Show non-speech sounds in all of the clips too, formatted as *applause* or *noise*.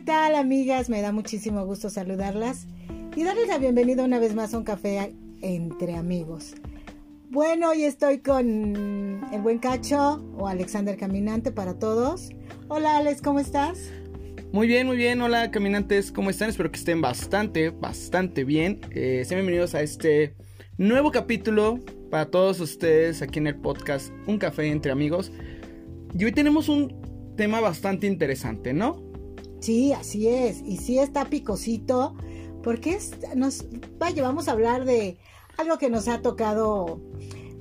¿qué tal amigas? Me da muchísimo gusto saludarlas y darles la bienvenida una vez más a un café entre amigos. Bueno, hoy estoy con el buen Cacho o Alexander Caminante para todos. Hola Alex, ¿cómo estás? Muy bien, muy bien. Hola caminantes, ¿cómo están? Espero que estén bastante, bastante bien. Eh, sean bienvenidos a este nuevo capítulo para todos ustedes aquí en el podcast Un Café entre Amigos. Y hoy tenemos un tema bastante interesante, ¿no? Sí, así es. Y sí está picosito, porque es, nos, vaya, vamos a hablar de algo que nos ha tocado,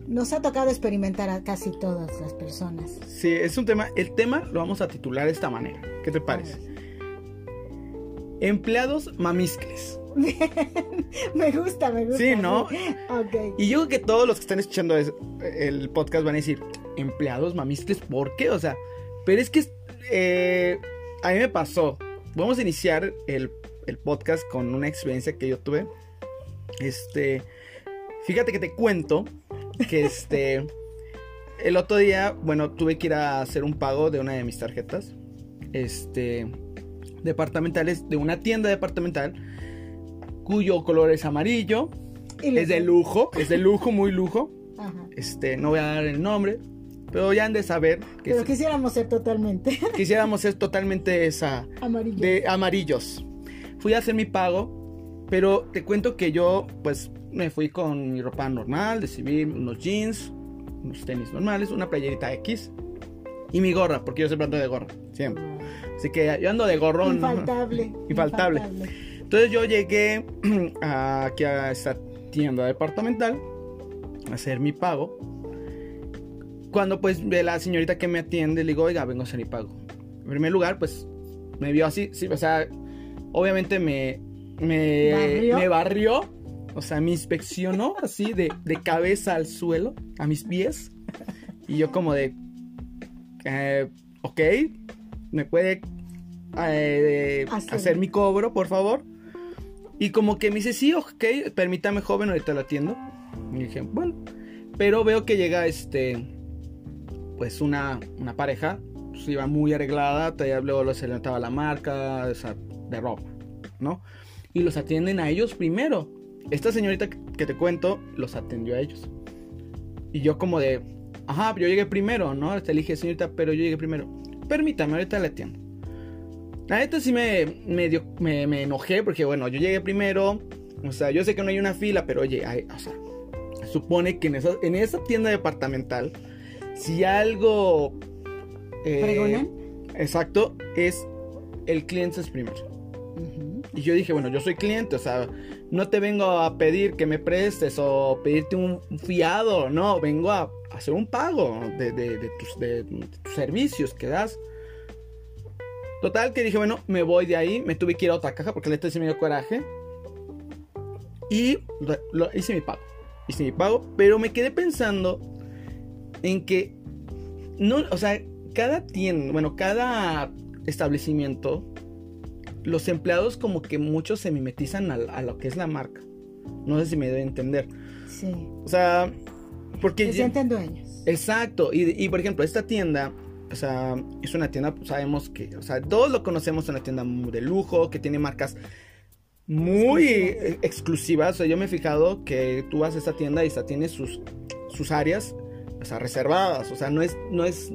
nos ha tocado experimentar a casi todas las personas. Sí, es un tema, el tema lo vamos a titular de esta manera. ¿Qué te parece? Empleados mamiscles. Bien, *laughs* me gusta, me gusta. Sí, ¿no? Ok. Y yo creo que todos los que están escuchando es- el podcast van a decir, empleados mamiscles, ¿por qué? O sea, pero es que eh, a mí me pasó. Vamos a iniciar el, el podcast con una experiencia que yo tuve. Este, fíjate que te cuento que este, *laughs* el otro día, bueno, tuve que ir a hacer un pago de una de mis tarjetas, este, departamentales, de una tienda departamental, cuyo color es amarillo. Es de lujo, es de lujo, muy lujo. Ajá. Este, no voy a dar el nombre, pero ya han de saber que Pero si- quisiéramos ser totalmente *laughs* quisiéramos ser totalmente esa amarillo. de amarillos. Fui a hacer mi pago, pero te cuento que yo pues me fui con mi ropa normal, de civil, unos jeans, unos tenis normales, una playerita X y mi gorra, porque yo siempre ando de gorra, siempre. Así que yo ando de gorrón. ¿no? Infaltable. *laughs* Infaltable. Entonces yo llegué a- *clears throat* aquí a esta tienda departamental a hacer mi pago. Cuando pues ve la señorita que me atiende, le digo, oiga, vengo a hacer mi pago. En primer lugar, pues me vio así, sí, o sea, obviamente me, me, ¿Barrió? me barrió, o sea, me inspeccionó así de, de cabeza al suelo, a mis pies. Y yo como de, eh, ok, me puede eh, Hacer. hacer mi cobro, por favor. Y como que me dice, sí, ok, permítame joven, ahorita lo atiendo. Y dije, bueno, pero veo que llega este, pues una, una pareja, pues iba muy arreglada, todavía luego se le notaba la marca o sea, de ropa, ¿no? Y los atienden a ellos primero. Esta señorita que te cuento, los atendió a ellos. Y yo como de, ajá, yo llegué primero, ¿no? Te dije, señorita, pero yo llegué primero. Permítame, ahorita le atiendo. La neta sí me, me, me, me enojé porque, bueno, yo llegué primero. O sea, yo sé que no hay una fila, pero oye, o sea, supone que en esa, en esa tienda departamental, si algo... eh. Exacto, es el cliente es primero. Y yo dije, bueno, yo soy cliente, o sea, no te vengo a pedir que me prestes o pedirte un fiado, no, vengo a hacer un pago de, de- de tus, de tus servicios que das. Total, que dije, bueno, me voy de ahí, me tuve que ir a otra caja porque la neta se me dio coraje. Y lo- lo- hice mi pago, hice mi pago, pero me quedé pensando en que, no, o sea, cada tienda, bueno, cada establecimiento los empleados como que muchos se mimetizan a, a lo que es la marca. No sé si me debe entender. Sí. O sea, porque... Se sienten dueños. Exacto. Y, y, por ejemplo, esta tienda, o sea, es una tienda, pues, sabemos que, o sea, todos lo conocemos, una tienda de lujo, que tiene marcas muy Exclusivas. exclusivas. O sea, yo me he fijado que tú vas a esta tienda y esta tiene sus, sus áreas, o sea, reservadas. O sea, no es, no es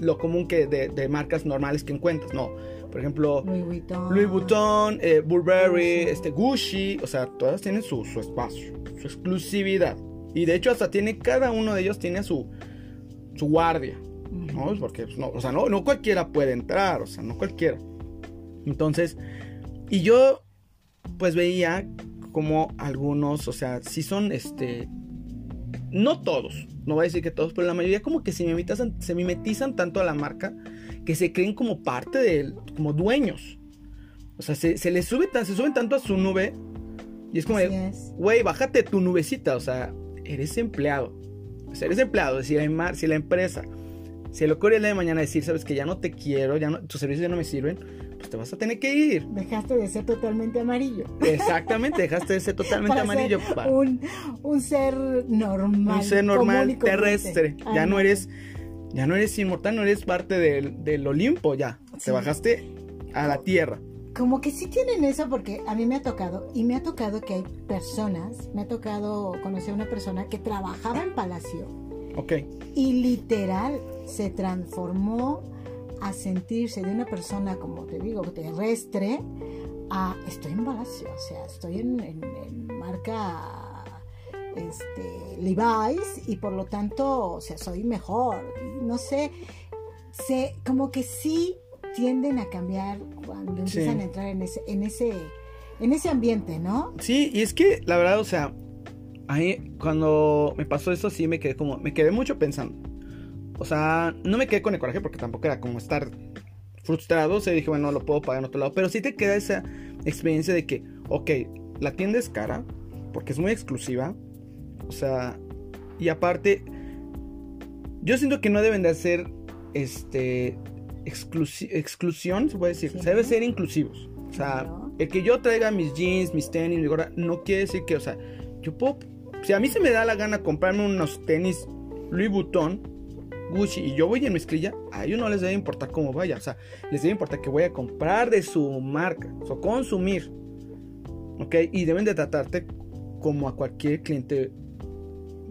lo común que de, de marcas normales que encuentras, no. Por ejemplo, Louis Vuitton. Louis Vuitton, eh, Burberry, Gucci. este Gucci, o sea, todas tienen su, su espacio, su exclusividad. Y de hecho hasta tiene, cada uno de ellos tiene su, su guardia, ¿no? Porque, pues, no, o sea, no, no cualquiera puede entrar, o sea, no cualquiera. Entonces, y yo, pues veía como algunos, o sea, si son, este, no todos, no voy a decir que todos, pero la mayoría como que se mimetizan, se mimetizan tanto a la marca que se creen como parte de, como dueños. O sea, se, se les sube, tan- se suben tanto a su nube y es como güey, bájate tu nubecita, o sea, eres empleado. O sea, eres empleado, si la, mar- si la empresa se le ocurre el día de mañana decir, sabes que ya no te quiero, ya no, tus servicios ya no me sirven, pues te vas a tener que ir. Dejaste de ser totalmente amarillo. Exactamente, dejaste de ser *laughs* totalmente Para amarillo. ser Un, un ser normal. un ser normal terrestre. Ya no eres, ya no eres inmortal, no eres parte del, del Olimpo ya. Sí. Te bajaste a la tierra. Como que sí tienen eso porque a mí me ha tocado y me ha tocado que hay personas, me ha tocado conocer a una persona que trabajaba en Palacio Ok. y literal se transformó a sentirse de una persona, como te digo, terrestre, a estoy en Palacio, o sea, estoy en, en- en marca este, Levi's y por lo tanto, o sea, soy mejor. No sé, se, como que sí tienden a cambiar cuando empiezan Sí. a entrar en ese, en ese, en ese ambiente, ¿no? Sí, y es que la verdad, o sea, ahí cuando me pasó eso sí me quedé como, me quedé mucho pensando. O sea, no me quedé con el coraje porque tampoco era como estar frustrado, o sea, dije, bueno, lo puedo pagar en otro lado, pero sí te queda esa experiencia de que, ok, la tienda es cara porque es muy exclusiva, o sea, y aparte, yo siento que no deben de hacer, este, exclusi- exclusión, se puede decir, Sí. o sea, debe ser inclusivos. O sea, el que yo traiga mis jeans, mis tenis, mi gorra, no quiere decir que, o sea, yo puedo, si a mí se me da la gana comprarme unos tenis Louis Vuitton, Gucci y yo voy en mezclilla, a ellos no les debe importar cómo vaya, o sea, les debe importar que voy a comprar de su marca, o consumir, ¿ok? Y deben de tratarte como a cualquier cliente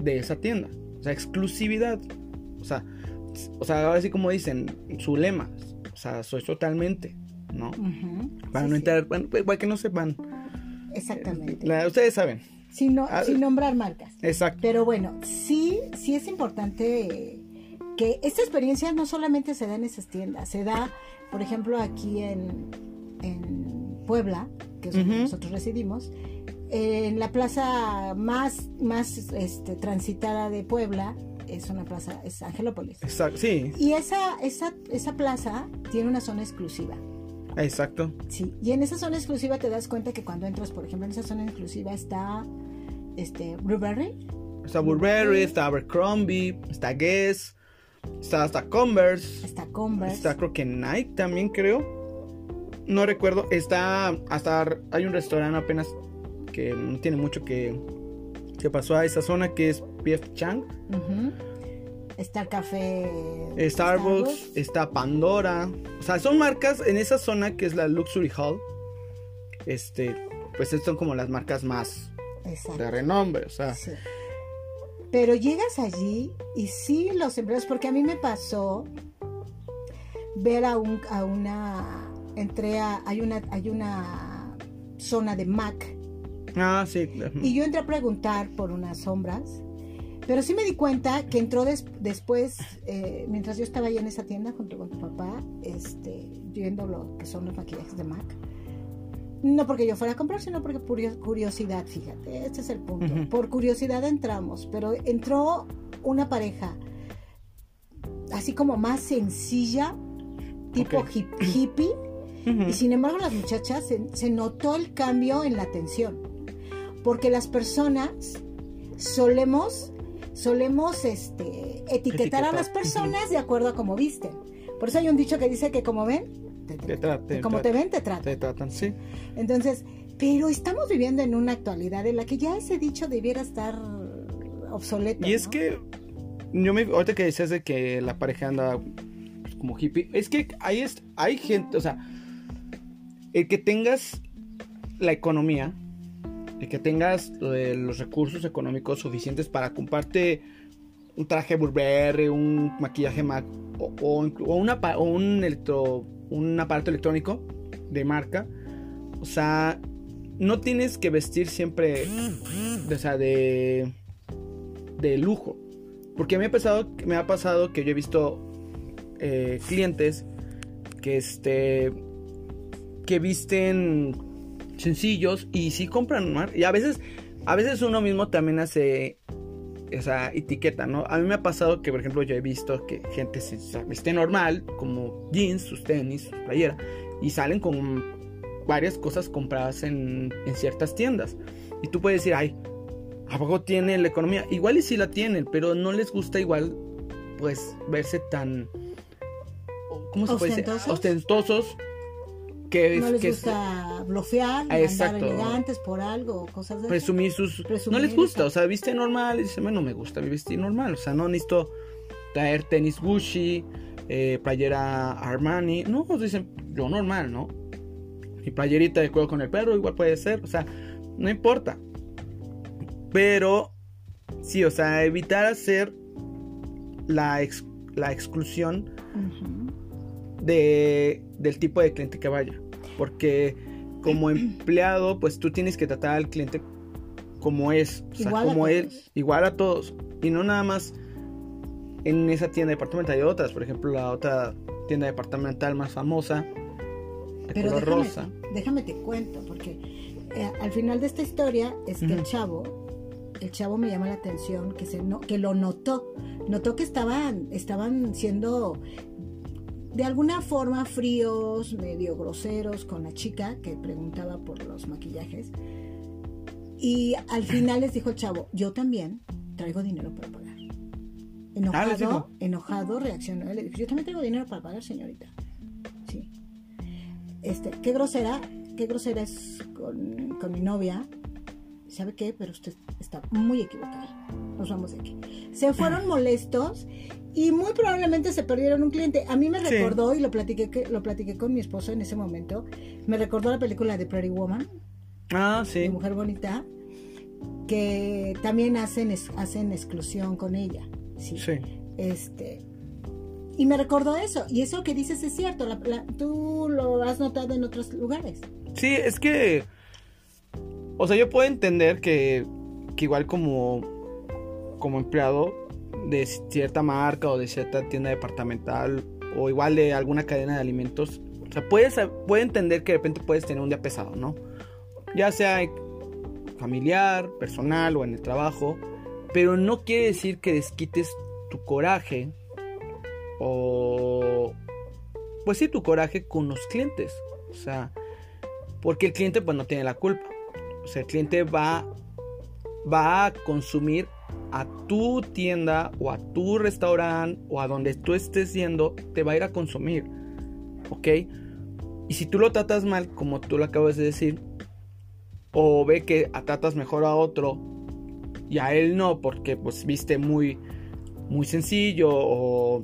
de esa tienda, o sea, exclusividad, o sea, o sea, ahora sí como dicen, su lema, o sea, soy totalmente, ¿no? Ujú. Para Sí, no sí, entrar, bueno, pues, para que no sepan, Exactamente. la- ustedes saben, Sin, no- Ah, sin nombrar marcas. exacto, Pero bueno, sí, sí es importante que esta experiencia no solamente se da en esas tiendas, se da, por ejemplo, aquí en, en Puebla, que es donde nosotros residimos, en la plaza más, más este, transitada de Puebla, es una plaza, es Angelópolis. exacto, sí, Y esa, esa, esa plaza tiene una zona exclusiva. exacto, Sí, y en esa zona exclusiva te das cuenta que cuando entras, por ejemplo, en esa zona exclusiva está este Blueberry, está Burberry, está Abercrombie, está Guess, está hasta Converse, está Converse, Está creo que Nike también creo. No recuerdo. Está hasta hay un restaurante apenas que no tiene mucho que que pasó a esa zona que es PF Chang. Está el café Starbucks, está Pandora. O sea, son marcas en esa zona que es la Luxury Hall. Este, pues estas son como las marcas más Exacto. de renombre, o sea, Sí. Pero llegas allí y sí los empleados, porque a mí me pasó ver a, un, a una, entré a, hay una, hay una zona de Mac ah, sí. y yo entré a preguntar por unas sombras, pero sí me di cuenta que entró des- después, eh, mientras yo estaba ahí en esa tienda junto con tu papá, este, viendo lo que son los maquillajes de MAC. No porque yo fuera a comprar, sino porque por curiosidad, fíjate, este es el punto. Por curiosidad entramos, pero entró una pareja así como más sencilla, tipo hippie, y sin embargo, las muchachas se, se notó el cambio en la atención. Porque las personas solemos, solemos este, etiquetar a Etiquetar, las personas de acuerdo a cómo visten. Por eso hay un dicho que dice que como ven, te, Te como te ven, te tratan. te tratan, sí. Entonces, pero estamos viviendo en una actualidad en la que ya ese dicho debiera estar obsoleto. Y es ¿no? que yo me ahorita que decías de que la pareja anda pues, como hippie, es que hay es, hay gente, o sea, el que tengas la economía, el que tengas eh, los recursos económicos suficientes para comprarte un traje Burberry, un maquillaje Mac o, o una o un electro un aparato electrónico de marca, o sea, no tienes que vestir siempre, o sea, de de lujo. Porque me ha pasado, me ha pasado que yo he visto eh, clientes que este que visten sencillos y sí compran mar- y a veces a veces uno mismo también hace esa etiqueta, ¿no? A mí me ha pasado que, por ejemplo, yo he visto que gente se, se viste normal, como jeans, sus tenis, su playera, y salen con varias cosas compradas en, en ciertas tiendas. Y tú puedes decir, ay, ¿A poco tiene la economía? Igual y sí la tienen, pero no les gusta igual, pues, verse tan... ¿Cómo se puede decir? ¿Ostentosos? Que, no les que gusta blofear, andar elegantes por algo, cosas de presumir sus... Presumir, no les gusta, exacto. o sea, viste normal y dice, bueno, me gusta mi vestir normal, o sea, no necesito traer tenis Gucci, eh, playera Armani, no, dicen, yo normal, ¿no? Mi playerita de juego con el perro igual puede ser, o sea, no importa. Pero, sí, o sea, evitar hacer la, la exclusión de, del tipo de cliente que vaya. Porque como empleado, pues tú tienes que tratar al cliente como es, o sea, como él, igual a todos. Y no nada más en esa tienda departamental, hay otras, por ejemplo, la otra tienda departamental más famosa, de Pero color déjame, rosa. Déjame te cuento, porque eh, al final de esta historia es que el chavo, el chavo me llama la atención que se no, que lo notó, notó que estaban, estaban siendo de alguna forma fríos, medio groseros con la chica que preguntaba por los maquillajes. Y al final les dijo el chavo, yo también traigo dinero para pagar. Ah, ¿les Enojado, enojado reaccionó. Le dijo, yo también traigo dinero para pagar, señorita. Sí. Este, qué grosera, qué grosera es con, con mi novia. ¿Sabe qué? Pero usted está muy equivocada. Nos vamos de aquí. Se fueron molestos y muy probablemente se perdieron un cliente. A mí me Sí. recordó, y lo platiqué, que- lo platiqué con mi esposo en ese momento, me recordó la película de Pretty Woman, Ah, de sí. Mujer Bonita, que también hacen, hacen exclusión con ella. Sí. Sí. Este. Y me recordó eso. Y eso que dices es cierto. la- la- tú lo has notado en otros lugares. Sí, es que. O sea, yo puedo entender que, que igual como, como empleado de cierta marca o de cierta tienda departamental o igual de alguna cadena de alimentos, o sea, puedes, puede entender que de repente puedes tener un día pesado, ¿no? Ya sea familiar, personal o en el trabajo, pero no quiere decir que desquites tu coraje o pues sí tu coraje con los clientes, o sea, porque el cliente pues no tiene la culpa. O sea, el cliente va va a consumir a tu tienda o a tu restaurante o a donde tú estés yendo, te va a ir a consumir. ¿Ok? Y si tú lo tratas mal, como tú lo acabas de decir, o ve que tratas mejor a otro y a él no, porque pues viste muy, muy sencillo o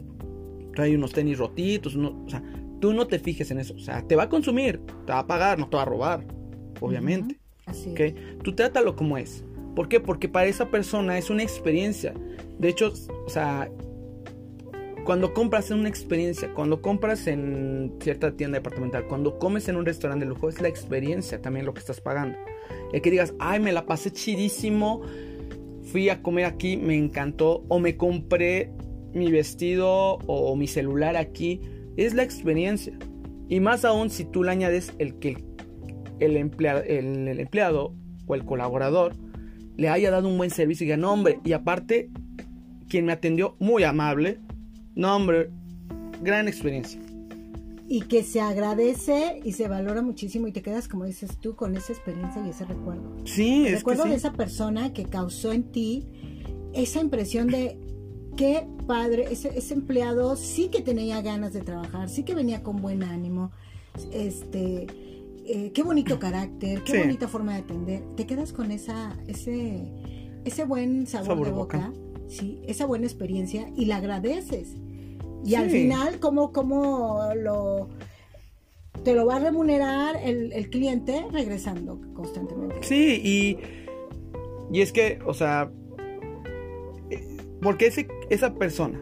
trae unos tenis rotitos, no, o sea, tú no te fijes en eso, o sea, te va a consumir, te va a pagar, no te va a robar, obviamente. Así. ¿ok? Tú trátalo como es. ¿Por qué? Porque para esa persona es una experiencia. De hecho, o sea, cuando compras es una experiencia, cuando compras en cierta tienda departamental, cuando comes en un restaurante de lujo, es la experiencia también lo que estás pagando. El que digas, ay, me la pasé chidísimo, fui a comer aquí, me encantó, o me compré mi vestido o mi celular aquí, es la experiencia. Y más aún si tú le añades el que el, el- el empleado o el colaborador le haya dado un buen servicio y diga, no hombre, y aparte, quien me atendió muy amable, no hombre, gran experiencia. Y que se agradece y se valora muchísimo y te quedas, como dices tú, con esa experiencia y ese recuerdo. Sí, es que recuerdo sí. de esa persona que causó en ti esa impresión de qué padre, ese, ese empleado sí que tenía ganas de trabajar, sí que venía con buen ánimo, este, eh, qué bonito carácter, qué Sí. bonita forma de atender. Te quedas con esa, ese, ese buen sabor, Sabor de boca. boca, sí, esa buena experiencia y la agradeces. Y Sí. al final, ¿cómo, cómo lo te lo va a remunerar el, el cliente regresando constantemente? Sí, y, y es que, o sea, eh, porque ese, esa persona,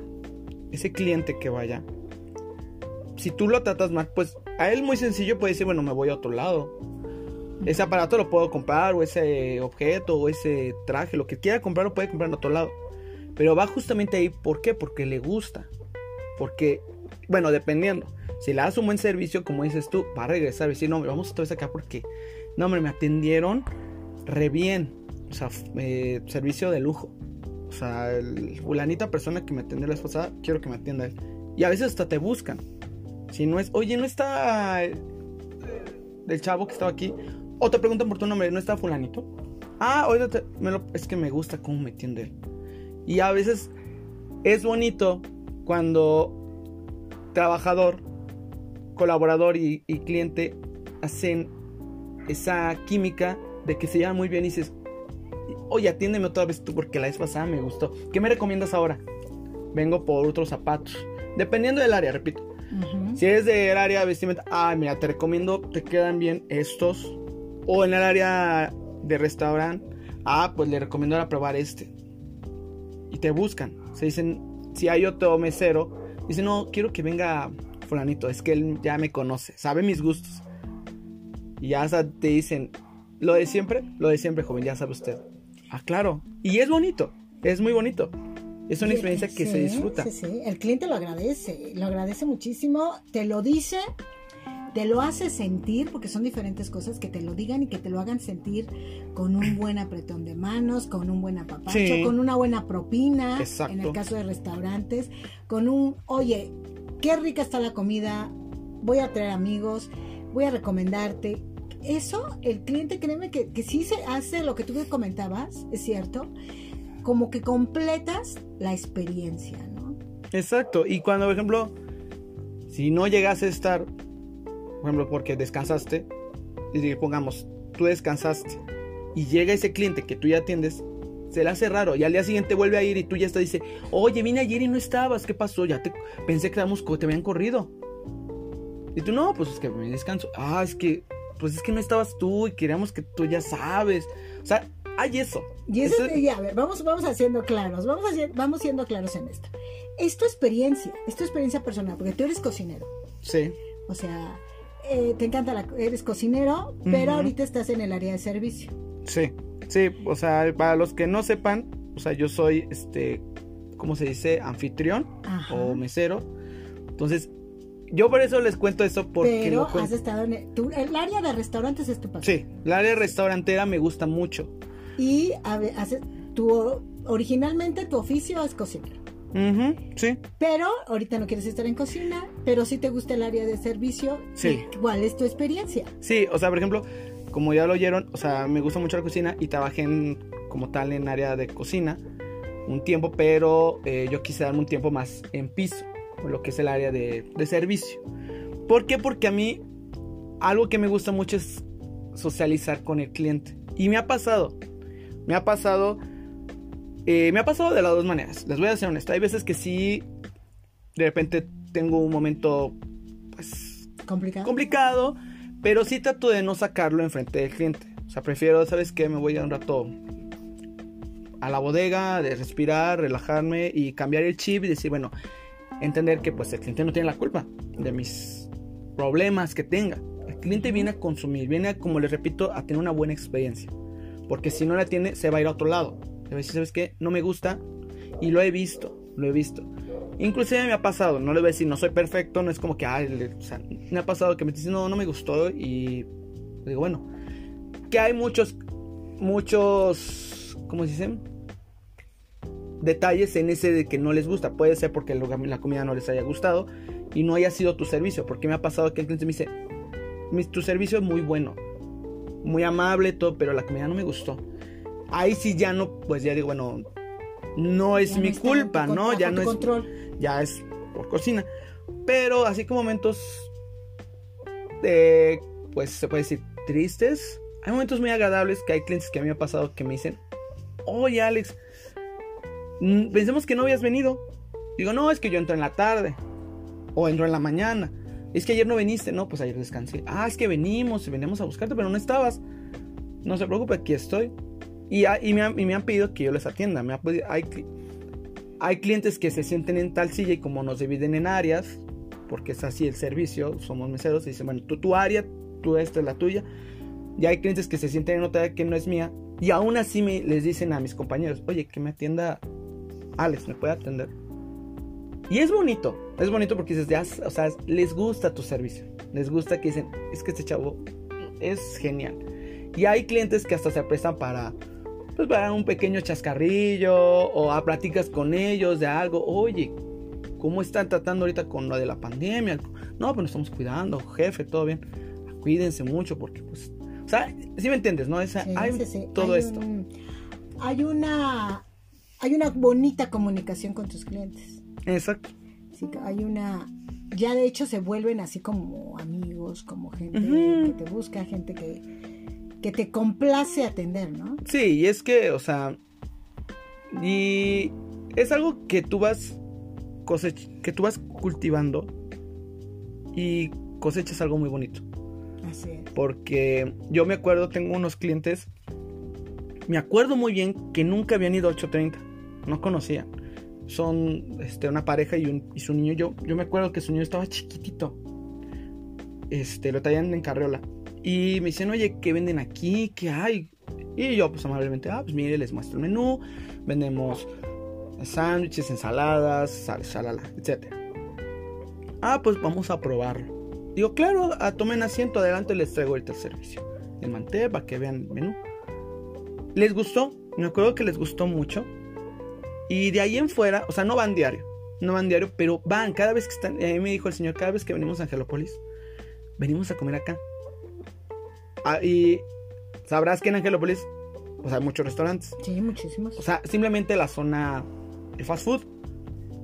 ese cliente que vaya, si tú lo tratas mal, pues a él muy sencillo puede decir, bueno, me voy a otro lado. Ese aparato lo puedo comprar, o ese objeto, o ese traje, lo que quiera comprar, lo puede comprar en otro lado. Pero va justamente ahí, ¿por qué? Porque le gusta. Porque, bueno, dependiendo. Si le das un buen servicio, como dices tú, va a regresar y decir, no, hombre, vamos otra vez acá porque, no, hombre, me atendieron re bien. O sea, eh, servicio de lujo. O sea, el fulanita persona que me atendió la vez pasada, quiero que me atienda él. Y a veces hasta te buscan. Si no es, oye, no está eh, el chavo que estaba aquí. O te preguntan por tu nombre, ¿no está fulanito? Ah, oye, es que me gusta cómo me atiende él. Y a veces es bonito cuando trabajador, colaborador y, y cliente hacen esa química de que se llevan muy bien y dices, oye, atiéndeme otra vez tú porque la vez pasada me gustó. ¿Qué me recomiendas ahora? Vengo por otros zapatos. Dependiendo del área, repito. Si eres del área de vestimenta, ah, mira, te recomiendo, te quedan bien estos. O en el área de restaurante, ah, pues le recomiendo ahora probar este. Y te buscan. Se dicen, si hay otro mesero, dicen, no, quiero que venga fulanito, es que él ya me conoce, sabe mis gustos. Y ya hasta te dicen, lo de siempre, lo de siempre, joven, ya sabe usted. Ah, claro. Y es bonito, es muy bonito. Es una experiencia que sí, se disfruta. Sí, sí, el cliente lo agradece, lo agradece muchísimo, te lo dice, te lo hace sentir, porque son diferentes cosas, que te lo digan y que te lo hagan sentir con un buen apretón de manos, con un buen apapacho, Sí. con una buena propina, Exacto. en el caso de restaurantes, con un, oye, qué rica está la comida, voy a traer amigos, voy a recomendarte. Eso, el cliente, créeme que, que sí se hace lo que tú comentabas, es cierto, como que completas la experiencia, ¿no? Exacto. Y cuando, por ejemplo, si no llegas a estar, por ejemplo, porque descansaste, y pongamos, tú descansaste y llega ese cliente que tú ya atiendes, se le hace raro y al día siguiente vuelve a ir y tú ya estás dice, oye, vine ayer y no estabas, ¿qué pasó? Ya te pensé que te habían corrido. Y tú no, pues es que me descanso. Ah, es que, pues es que no estabas tú y queríamos que tú ya sabes. O sea, hay eso. Y eso, Eso- y a ver, vamos, vamos haciendo claros, vamos, vamos siendo claros en esto. Es tu experiencia, es tu experiencia personal, porque tú eres cocinero. Sí, O sea, eh, te encanta la, eres cocinero, pero ahorita estás en el área de servicio. Sí, sí, o sea, para los que no sepan, o sea, yo soy, este, ¿cómo se dice? Anfitrión Ajá. o mesero. Entonces, yo por eso les cuento eso porque pero lo has estado en el, tu- el área de restaurantes es tu pasión. Sí, el área restaurantera me gusta mucho. Y tu, originalmente tu oficio es cocinero. Sí, Pero ahorita no quieres estar en cocina, pero sí te gusta el área de servicio. Sí. ¿Cuál es tu experiencia? sí, o sea, por ejemplo, como ya lo oyeron, o sea, me gusta mucho la cocina y trabajé en, como tal en área de cocina un tiempo, pero eh, yo quise darme un tiempo más en piso, lo que es el área de, de servicio. ¿Por qué? Porque a mí algo que me gusta mucho es socializar con el cliente. Y me ha pasado, me ha pasado, eh, me ha pasado de las dos maneras. Les voy a ser honesto, hay veces que sí, de repente tengo un momento, pues, ¿Complicado? complicado, pero sí trato de no sacarlo enfrente del cliente. O sea, prefiero, ¿sabes qué? Me voy a un rato a la bodega, de respirar, relajarme y cambiar el chip y decir, bueno, entender que pues el cliente no tiene la culpa de mis problemas que tenga. El cliente viene a consumir, viene, a, como les repito, a tener una buena experiencia. Porque si no la tiene, se va a ir a otro lado. Se va a decir, ¿sabes qué? No me gusta. Y lo he visto, lo he visto. Inclusive me ha pasado, no le voy a decir, no soy perfecto, no es como que, sea, me ha pasado que me dicen, no, no me gustó y digo, bueno, que hay muchos, muchos, ¿cómo se dicen? Detalles en ese de que no les gusta. Puede ser porque la comida no les haya gustado y no haya sido tu servicio. Porque me ha pasado que el cliente me dice, "Mi- tu servicio es muy bueno, muy amable, todo, pero la comida no me gustó. Ahí sí ya no, pues ya digo, bueno, no es Ya mi culpa, ¿no? Ya no es control. ya es por cocina. Pero así como momentos de, pues se puede decir, tristes. Hay momentos muy agradables que hay clientes que a mí me ha pasado que me dicen, oye Alex, mm, pensemos que no habías venido. Digo, no, es que yo entro en la tarde. O entro en la mañana. Es que ayer no viniste. No, pues ayer descansé. Ah, es que venimos venimos a buscarte, pero no estabas. No se preocupe, aquí estoy. Y, ha- y me, han, y me han pedido que yo les atienda. Me ha pedido- hay, hay clientes que se sienten en tal silla y como nos dividen en áreas, porque es así el servicio, somos meseros, y dicen, bueno, tú tu área, tú esta es la tuya. Y hay clientes que se sienten en otra área que no es mía. Y aún así me, les dicen a mis compañeros, oye, que me atienda Alex, ¿me puede atender? Y es bonito, es bonito porque dices, ya, o sea, les gusta tu servicio. Les gusta que dicen, es que este chavo es genial. Y hay clientes que hasta se prestan para, pues, para un pequeño chascarrillo o a platicas con ellos de algo. Oye, ¿cómo están tratando ahorita con lo de la pandemia? No, pues nos estamos cuidando, jefe, todo bien. Cuídense mucho porque, pues, o sea, si me entiendes, ¿no? Esa, Sí, hay sí, sí. todo Hay esto. un- hay una hay una bonita comunicación con tus clientes. Exacto. Hay una ya de hecho se vuelven así como amigos, como gente que te busca, gente que que te complace atender, ¿no? Sí, y es que, o sea, y es algo que tú vas cosech que tú vas cultivando y cosechas algo muy bonito. Así es. Porque yo me acuerdo, tengo unos clientes, me acuerdo muy bien que nunca habían ido a 830, no conocían. Son este, una pareja y, su niño, yo, yo me acuerdo que su niño estaba chiquitito. Este, lo traían en carriola. Y me dicen, oye, ¿qué venden aquí? ¿Qué hay? Y yo, pues amablemente, ah, pues mire, les muestro el menú. Vendemos sándwiches, ensaladas, sal, salala, etc. Ah, pues vamos a probarlo. Digo, claro, a, tomen asiento, adelante les traigo ahorita el servicio. El mantel para que vean el menú. Les gustó, me acuerdo que les gustó mucho. Y de ahí en fuera, o sea, no van diario, no van diario, pero van cada vez que están. A mí me dijo el señor, cada vez que venimos a Angelópolis, venimos a comer acá. Ah, y sabrás que en Angelópolis, o sea, hay muchos restaurantes. Sí, muchísimos. O sea, simplemente la zona de fast food.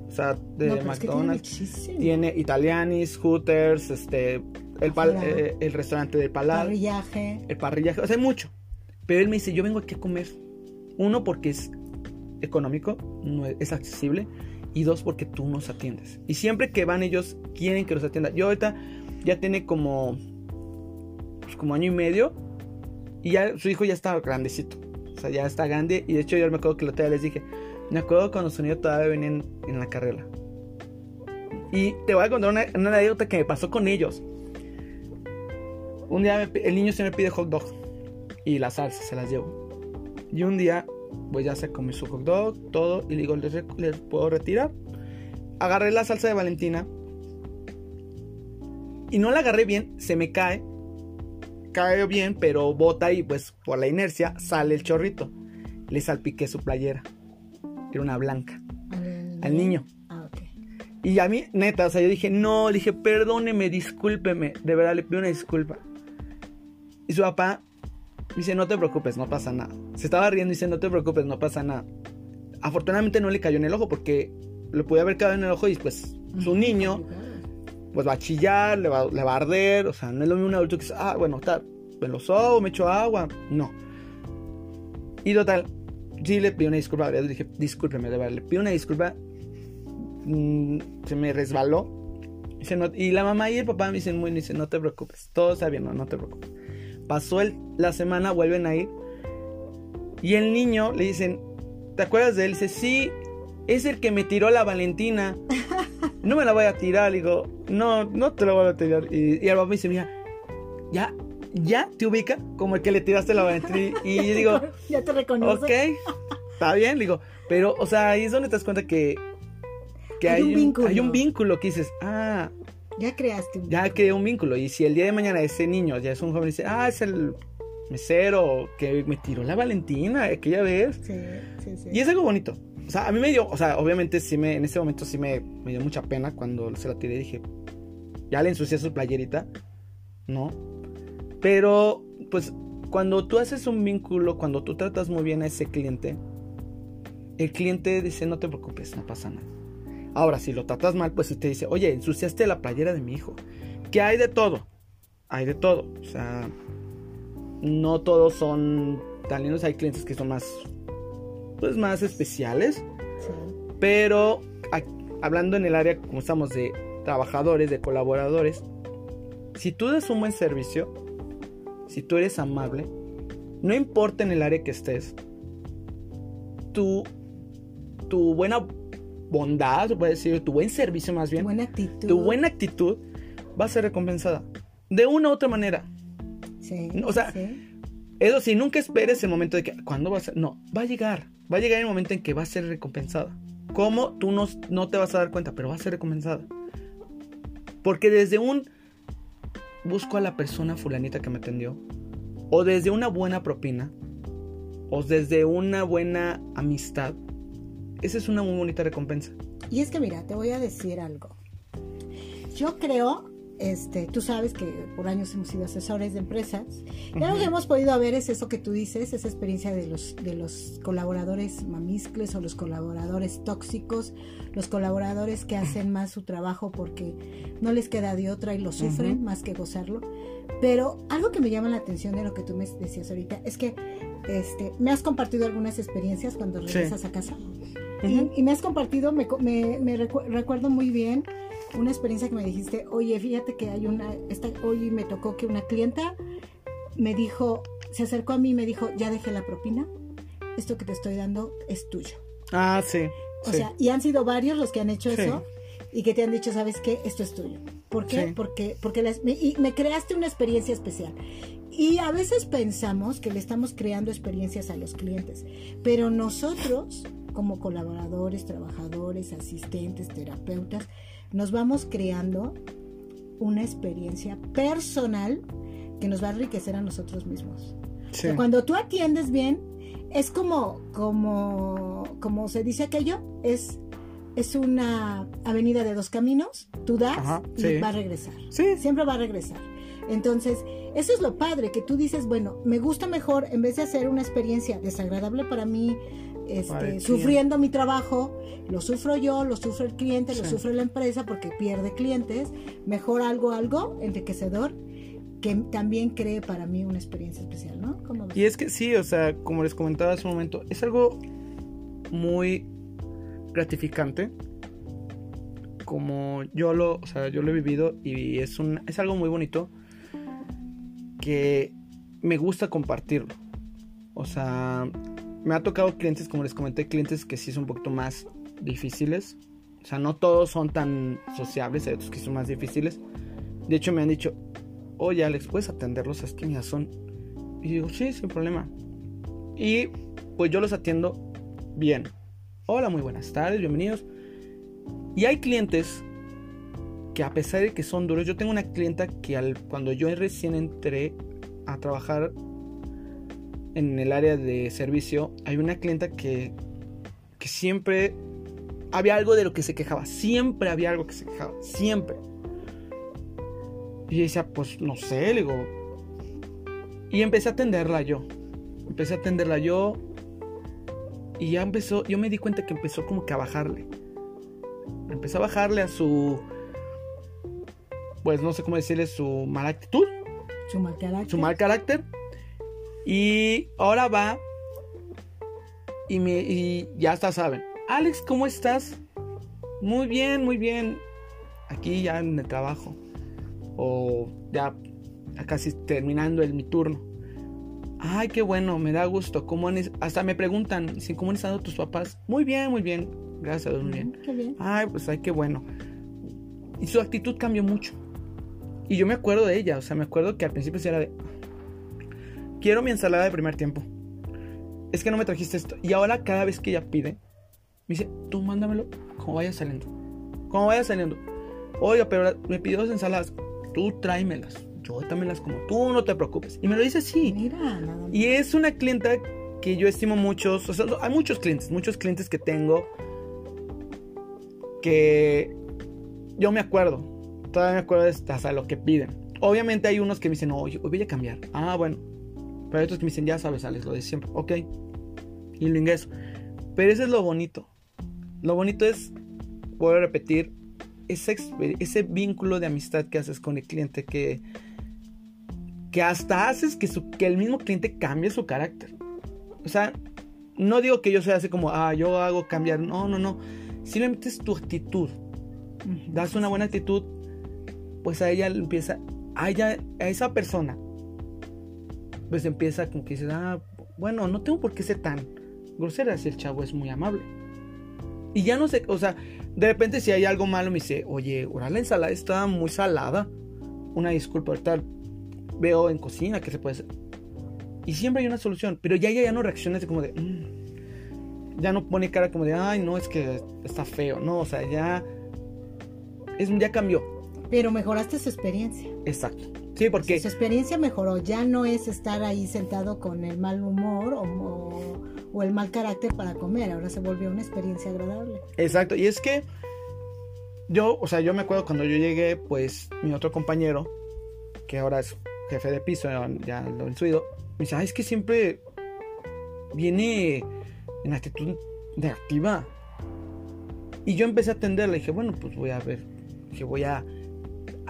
O sea, de No, pero es que tiene McDonald's. tiene Italianis, Hooters, este, el, pal- eh, el restaurante del Palar, Parrillaje. el parrillaje, o sea, hay mucho. Pero él me dice, yo vengo aquí a comer. Uno, porque es económico, no es, es accesible. Y dos, porque tú nos atiendes. Y siempre que van ellos, quieren que los atienda. Yo ahorita ya tiene como, pues, como año y medio. Y ya su hijo ya está grandecito. O sea, ya está grande. Y de hecho yo me acuerdo que la otra les dije, me acuerdo cuando su niño todavía venía en, en la carrera. Y te voy a contar una, una anécdota que me pasó con ellos. Un día me el niño se me pide hot dog y la salsa se las llevo. Y un día, pues ya se comió su hot dog, todo, y le digo, ¿les, puedo retirar? Agarré la salsa de Valentina y no la agarré bien, se me cae. Cae bien, pero bota y pues por la inercia sale el chorrito. Le salpiqué su playera. Era una blanca. Al, Al niño. Ah. Y a mí, neta, o sea, yo dije, no, le dije, perdóneme, discúlpeme. De verdad, le pido una disculpa. Y su papá dice, no te preocupes, no pasa nada. Se estaba riendo y dice, no te preocupes, no pasa nada. Afortunadamente no le cayó en el ojo porque le puede haber caído en el ojo y pues su niño pues va a chillar, le va, le va a arder. O sea, no es lo mismo un adulto que dice, ah, bueno, está, me lo sobo, me echo agua. No. Y total, sí le pido una disculpa. Le dije, discúlpeme, de verdad, le pido una disculpa. Mm, se me resbaló. Dice, no- y la mamá y el papá me dicen, muy, dice, no te preocupes, todo está bien, no, no te preocupes. Pasó el- la semana, vuelven a ir. Y el niño le dicen, ¿te acuerdas de él? Dice, sí, es el que me tiró la Valentina. No me la voy a tirar. Le digo, no, no te la voy a tirar. Y, y el papá dice, mira, ya, ya te ubica como el que le tiraste la Valentina. Y yo digo, *laughs* ya te reconoce. ok, está bien. Le digo, pero, o sea, ahí es donde te das cuenta que, que Hay hay, un un, vínculo. hay un vínculo que dices, ah, Ya creaste un ya creé un vínculo. Y si el día de mañana ese niño ya es un joven y dice, ah, es el mesero que me tiró la Valentina aquella vez. Sí, sí, sí. Y es algo bonito. O sea, a mí me dio, o sea, obviamente sí me, en ese momento sí me, me dio mucha pena cuando se la tiré. Dije, ya le ensucié su playerita, ¿no? Pero, pues, cuando tú haces un vínculo, cuando tú tratas muy bien a ese cliente, el cliente dice, no te preocupes, no pasa nada. Ahora, si lo tratas mal, pues te dice, oye, ensuciaste la playera de mi hijo. Que hay de todo. Hay de todo. O sea, no todos son tan lindos. Hay clientes que son más, pues, más especiales. Sí. Pero a- hablando en el área, como estamos, de trabajadores, de colaboradores, si tú das un buen servicio, si tú eres amable, no importa en el área que estés, tu, tu buena bondad, se puede decir, tu buen servicio más bien, Buena actitud. tu buena actitud va a ser recompensada. De una u otra manera. Sí, o sea, sí. Eso sí, nunca esperes el momento de que, ¿cuándo va a ser? No, va a llegar. Va a llegar el momento en que va a ser recompensada. ¿Cómo? Tú no, no te vas a dar cuenta, pero va a ser recompensada. Porque desde un busco a la persona fulanita que me atendió, o desde una buena propina, o desde una buena amistad, esa es una muy bonita recompensa. Y es que mira, te voy a decir algo. Yo creo, este, tú sabes que por años hemos sido asesores de empresas. Y algo que hemos podido ver es eso que tú dices, esa experiencia de los, de los colaboradores mamiscles o los colaboradores tóxicos, los colaboradores que hacen más su trabajo porque no les queda de otra y lo sufren más que gozarlo. Pero algo que me llama la atención de lo que tú me decías ahorita es que este, me has compartido algunas experiencias cuando Sí. regresas a casa. Ujú. Y, y me has compartido, me, me- me recu- recuerdo muy bien una experiencia que me dijiste, oye, fíjate que hay una, esta, hoy me tocó que una clienta me dijo, se acercó a mí y me dijo, ya dejé la propina, esto que te estoy dando es tuyo. Ah, sí. O sea, y han sido varios los que han hecho eso y que te han dicho, ¿sabes qué? Esto es tuyo. ¿Por qué? Porque, porque me, y me creaste una experiencia especial. Y a veces pensamos que le estamos creando experiencias a los clientes, pero nosotros, como colaboradores, trabajadores, asistentes, terapeutas, nos vamos creando una experiencia personal que nos va a enriquecer a nosotros mismos. cuando tú atiendes bien, es como, como, como se dice aquello, es, es una avenida de dos caminos, tú das y va a regresar. Siempre va a regresar. Entonces, eso es lo padre, que tú dices, bueno, me gusta mejor, en vez de hacer una experiencia desagradable para mí, este, sufriendo mi trabajo, lo sufro yo, lo sufre el cliente, lo sufre la empresa porque pierde clientes, mejor algo, algo enriquecedor que también cree para mí una experiencia especial, ¿no? y es que sí, o sea, como les comentaba hace un momento, es algo muy gratificante como yo lo, o sea, yo lo he vivido y es un es algo muy bonito que me gusta compartirlo. O sea, me ha tocado clientes, como les comenté, clientes que sí son un poquito más difíciles. O sea, no todos son tan sociables, hay otros que son más difíciles. De hecho, me han dicho, oye Alex, ¿puedes atenderlos? Es que son. Y digo, sí, sin problema. Y pues yo los atiendo bien. Hola, muy buenas tardes, bienvenidos. Y hay clientes que a pesar de que son duros, yo tengo una clienta que al, cuando yo recién entré a trabajar en el área de servicio, hay una clienta que, que siempre había algo de lo que se quejaba, siempre había algo que se quejaba, siempre. Y decía, pues no sé, le digo. Y empecé a atenderla yo. Empecé a atenderla yo. Y ya empezó, yo me di cuenta que empezó como que a bajarle. Empezó a bajarle a su pues no sé cómo decirle, su mala actitud. Su mal carácter. Su mal carácter. Y ahora va y, me, y ya está, saben. Alex, ¿cómo estás? Muy bien, muy bien. Aquí ya en el trabajo. O ya casi terminando el, mi turno. Ay, qué bueno, me da gusto. ¿Cómo hasta me preguntan, ¿cómo han estado tus papás? Muy bien, muy bien. Gracias a Dios, muy bien. Qué bien. Ay, pues ay, qué bueno. Y su actitud cambió mucho. Y yo me acuerdo de ella, o sea, me acuerdo que al principio sí era de... Quiero mi ensalada de primer tiempo. Es que no me trajiste esto. Y ahora cada vez que ella pide, me dice, tú mándamelo como vaya saliendo. Como vaya saliendo. Oiga, pero me pidió dos ensaladas. Tú tráemelas. Yo las como tú, no te preocupes. Y me lo dice así. Mira, nada Y es una clienta que yo estimo muchos. O sea, hay muchos clientes, muchos clientes que tengo que yo me acuerdo todavía me acuerdo hasta lo que piden. Obviamente hay unos que me dicen, oye, voy a cambiar. Ah, bueno. Pero hay otros que me dicen, ya sabes, Alex, lo de siempre. Ok. Y lo ingreso. Pero eso es lo bonito. Lo bonito es, puedo repetir, ese, ese vínculo de amistad que haces con el cliente que, que hasta haces que, que el mismo cliente cambie su carácter. O sea, no digo que yo sea así como, ah, yo hago cambiar. No, no, no. Simplemente es tu actitud. Das una buena actitud pues a ella empieza, a ella, a esa persona, pues empieza como que dice, ah, bueno, no tengo por qué ser tan grosera si el chavo es muy amable. Y ya no sé, o sea, de repente si hay algo malo me dice, oye, ahora la ensalada está muy salada. Una disculpa, tal veo en cocina que se puede hacer. Y siempre hay una solución, pero ya ella ya no reacciona así como de, mm". ya no pone cara como de, ay, no, es que está feo, no, o sea, ya, es, ya cambió. Pero mejoraste su experiencia. Exacto. Sí, porque... Su experiencia mejoró. Ya no es estar ahí sentado con el mal humor o, o, el mal carácter para comer. Ahora se volvió una experiencia agradable. Exacto. Y es que yo, o sea, yo me acuerdo cuando yo llegué, pues mi otro compañero, que ahora es jefe de piso, ya lo he subido, me dice, Ay, es que siempre viene en actitud negativa. Y yo empecé a atenderle. Dije, bueno, pues voy a ver, que voy a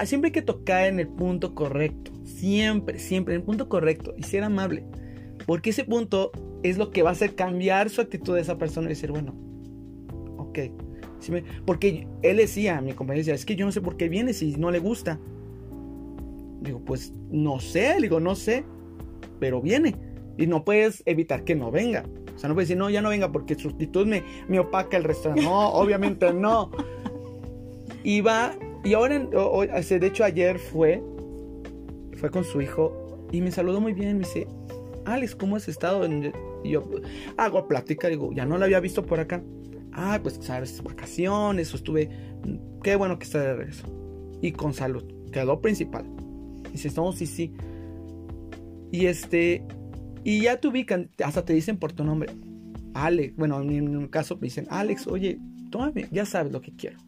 siempre hay que tocar en el punto correcto. Siempre, siempre en el punto correcto. Y ser amable. Porque ese punto es lo que va a hacer cambiar su actitud de esa persona y decir, bueno, ok, Sí me- porque él decía, mi compañero decía, es que yo no sé por qué viene si no le gusta. Digo, pues no sé, le digo, no sé, pero viene. Y no puedes evitar que no venga. O sea, no puedes decir, no, ya no venga porque su actitud me, me opaca el restaurante. No, obviamente no. *laughs* Y va, y ahora, de hecho ayer fue, fue con su hijo y me saludó muy bien. Me dice, Alex, ¿cómo has estado? Y yo hago plática, digo, ya no la había visto por acá. Ah, pues sabes, vacaciones, estuve. Qué bueno que está de regreso. Y con salud, quedó principal. Dice, no, sí, sí. Y este, y ya te ubican, hasta te dicen por tu nombre. Alex, bueno, en mi caso me dicen, Alex, oye, tómame, ya sabes lo que quiero.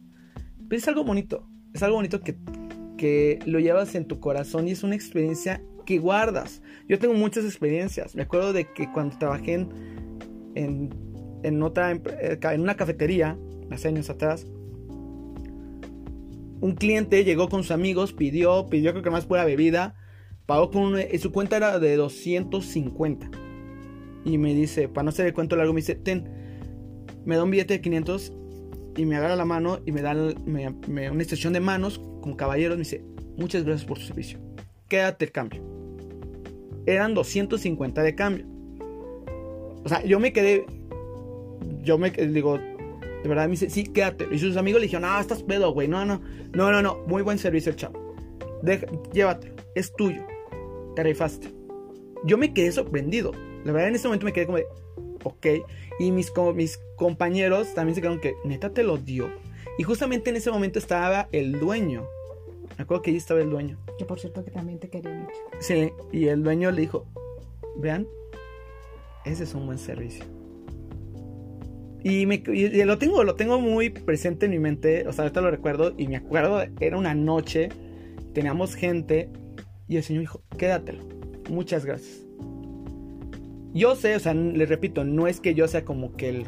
Pero es algo bonito, es algo bonito que, que lo llevas en tu corazón y es una experiencia que guardas. Yo tengo muchas experiencias. Me acuerdo de que cuando trabajé en, en, en eh, una cafetería, hace años atrás, un cliente llegó con sus amigos, pidió, pidió creo que más pura bebida, pagó con una- y su cuenta era de 250. Y me dice, para no hacer el cuento largo, me dice, ten, me da un billete de 500 y me agarra la mano y me da una extensión de manos como caballeros. Me dice, muchas gracias por tu servicio. Quédate el cambio. Eran 250 de cambio. O sea, yo me quedé. Yo me digo, de verdad me dice, sí, quédate. Y sus amigos le dijeron, no, estás pedo, güey. No, no, no, no, no. Muy buen servicio el chavo. Deja- llévatelo, es tuyo. Te rifaste. Yo me quedé sorprendido. La verdad, en ese momento me quedé como de, ok. Y mis, co- mis compañeros también se quedaron que, neta, te lo dio. Y justamente en ese momento estaba el dueño. Me acuerdo que allí estaba el dueño. Que por cierto que también te quería mucho. Sí, y el dueño le dijo, vean, ese es un buen servicio. Y, me, y lo tengo, lo tengo muy presente en mi mente, o sea, ahorita lo recuerdo y me acuerdo, era una noche, teníamos gente y el señor dijo, quédatelo, muchas gracias. Yo sé, o sea, le repito, no es que yo sea como que el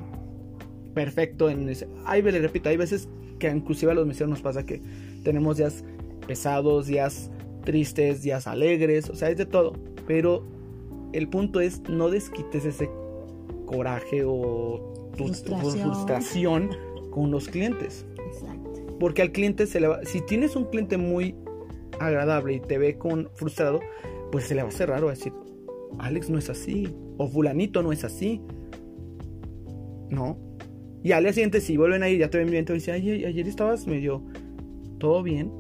perfecto en ese... Ay, le repito, hay veces que inclusive a los meseros nos pasa que tenemos días pesados, días tristes, días alegres, o sea, es de todo. Pero el punto es no desquites ese coraje o tu tu Frustración. frustración con los clientes. Exacto. Porque al cliente se le va... Si tienes un cliente muy agradable y te ve con frustrado, pues se le va a hacer raro decir, Alex no es así, o fulanito no es así. No. Y al día siguiente, si vuelven a ir, ya te ven bien, te dicen, ayer, ayer estabas medio todo bien.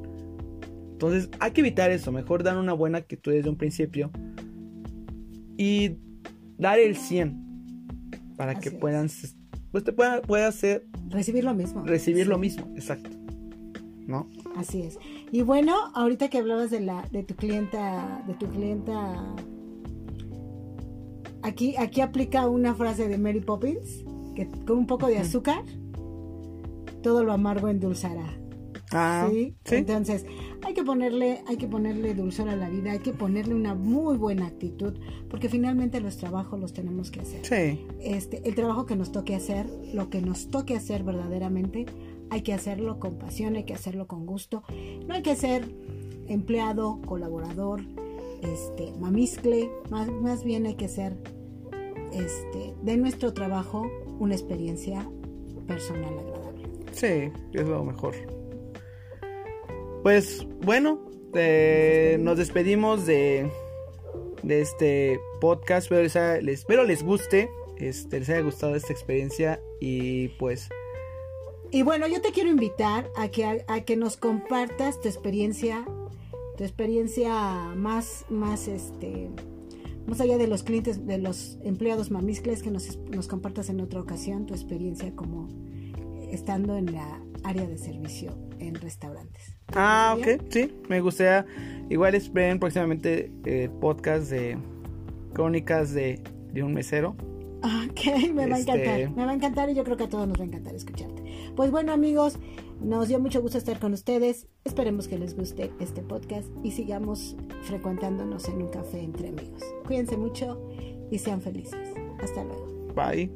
Entonces, hay que evitar eso. Mejor dar una buena actitud desde un principio. Y dar el 100 para Así que es. puedan, pues te pueda, pueda hacer Recibir lo mismo. recibir Sí. lo mismo. Exacto. ¿No? Así es. Y bueno, ahorita que hablabas de la de tu clienta, de tu clienta aquí aquí aplica una frase de Mary Poppins que con un poco de azúcar todo lo amargo endulzará. Ah, ¿sí? sí. Entonces, hay que ponerle hay que ponerle dulzor a la vida, hay que ponerle una muy buena actitud, porque finalmente los trabajos los tenemos que hacer. Sí. este, el trabajo que nos toque hacer, lo que nos toque hacer verdaderamente, hay que hacerlo con pasión, hay que hacerlo con gusto. No hay que ser empleado, colaborador, este, mamiscle, más, más bien hay que ser este, de nuestro trabajo una experiencia personal agradable. Sí, es lo mejor. Pues bueno, eh, nos despedimos de, de este podcast. Espero les, haya- les- espero les guste, este, les haya gustado esta experiencia y pues Y bueno, yo te quiero invitar a que, a, que nos compartas tu experiencia, tu experiencia más, más este, más allá de los clientes, de los empleados mamiscles, que nos, nos compartas en otra ocasión tu experiencia como estando en la área de servicio en restaurantes. ¿Te Ah, ok, sí, me gustaría. Igual esperen próximamente el podcast de crónicas de, de un mesero. Ok, *laughs* me va a Este- encantar, me va a encantar y yo creo que a todos nos va a encantar escucharte. Pues bueno amigos, nos dio mucho gusto estar con ustedes, esperemos que les guste este podcast y sigamos frecuentándonos en un café entre amigos. Cuídense mucho y sean felices. Hasta luego. Bye.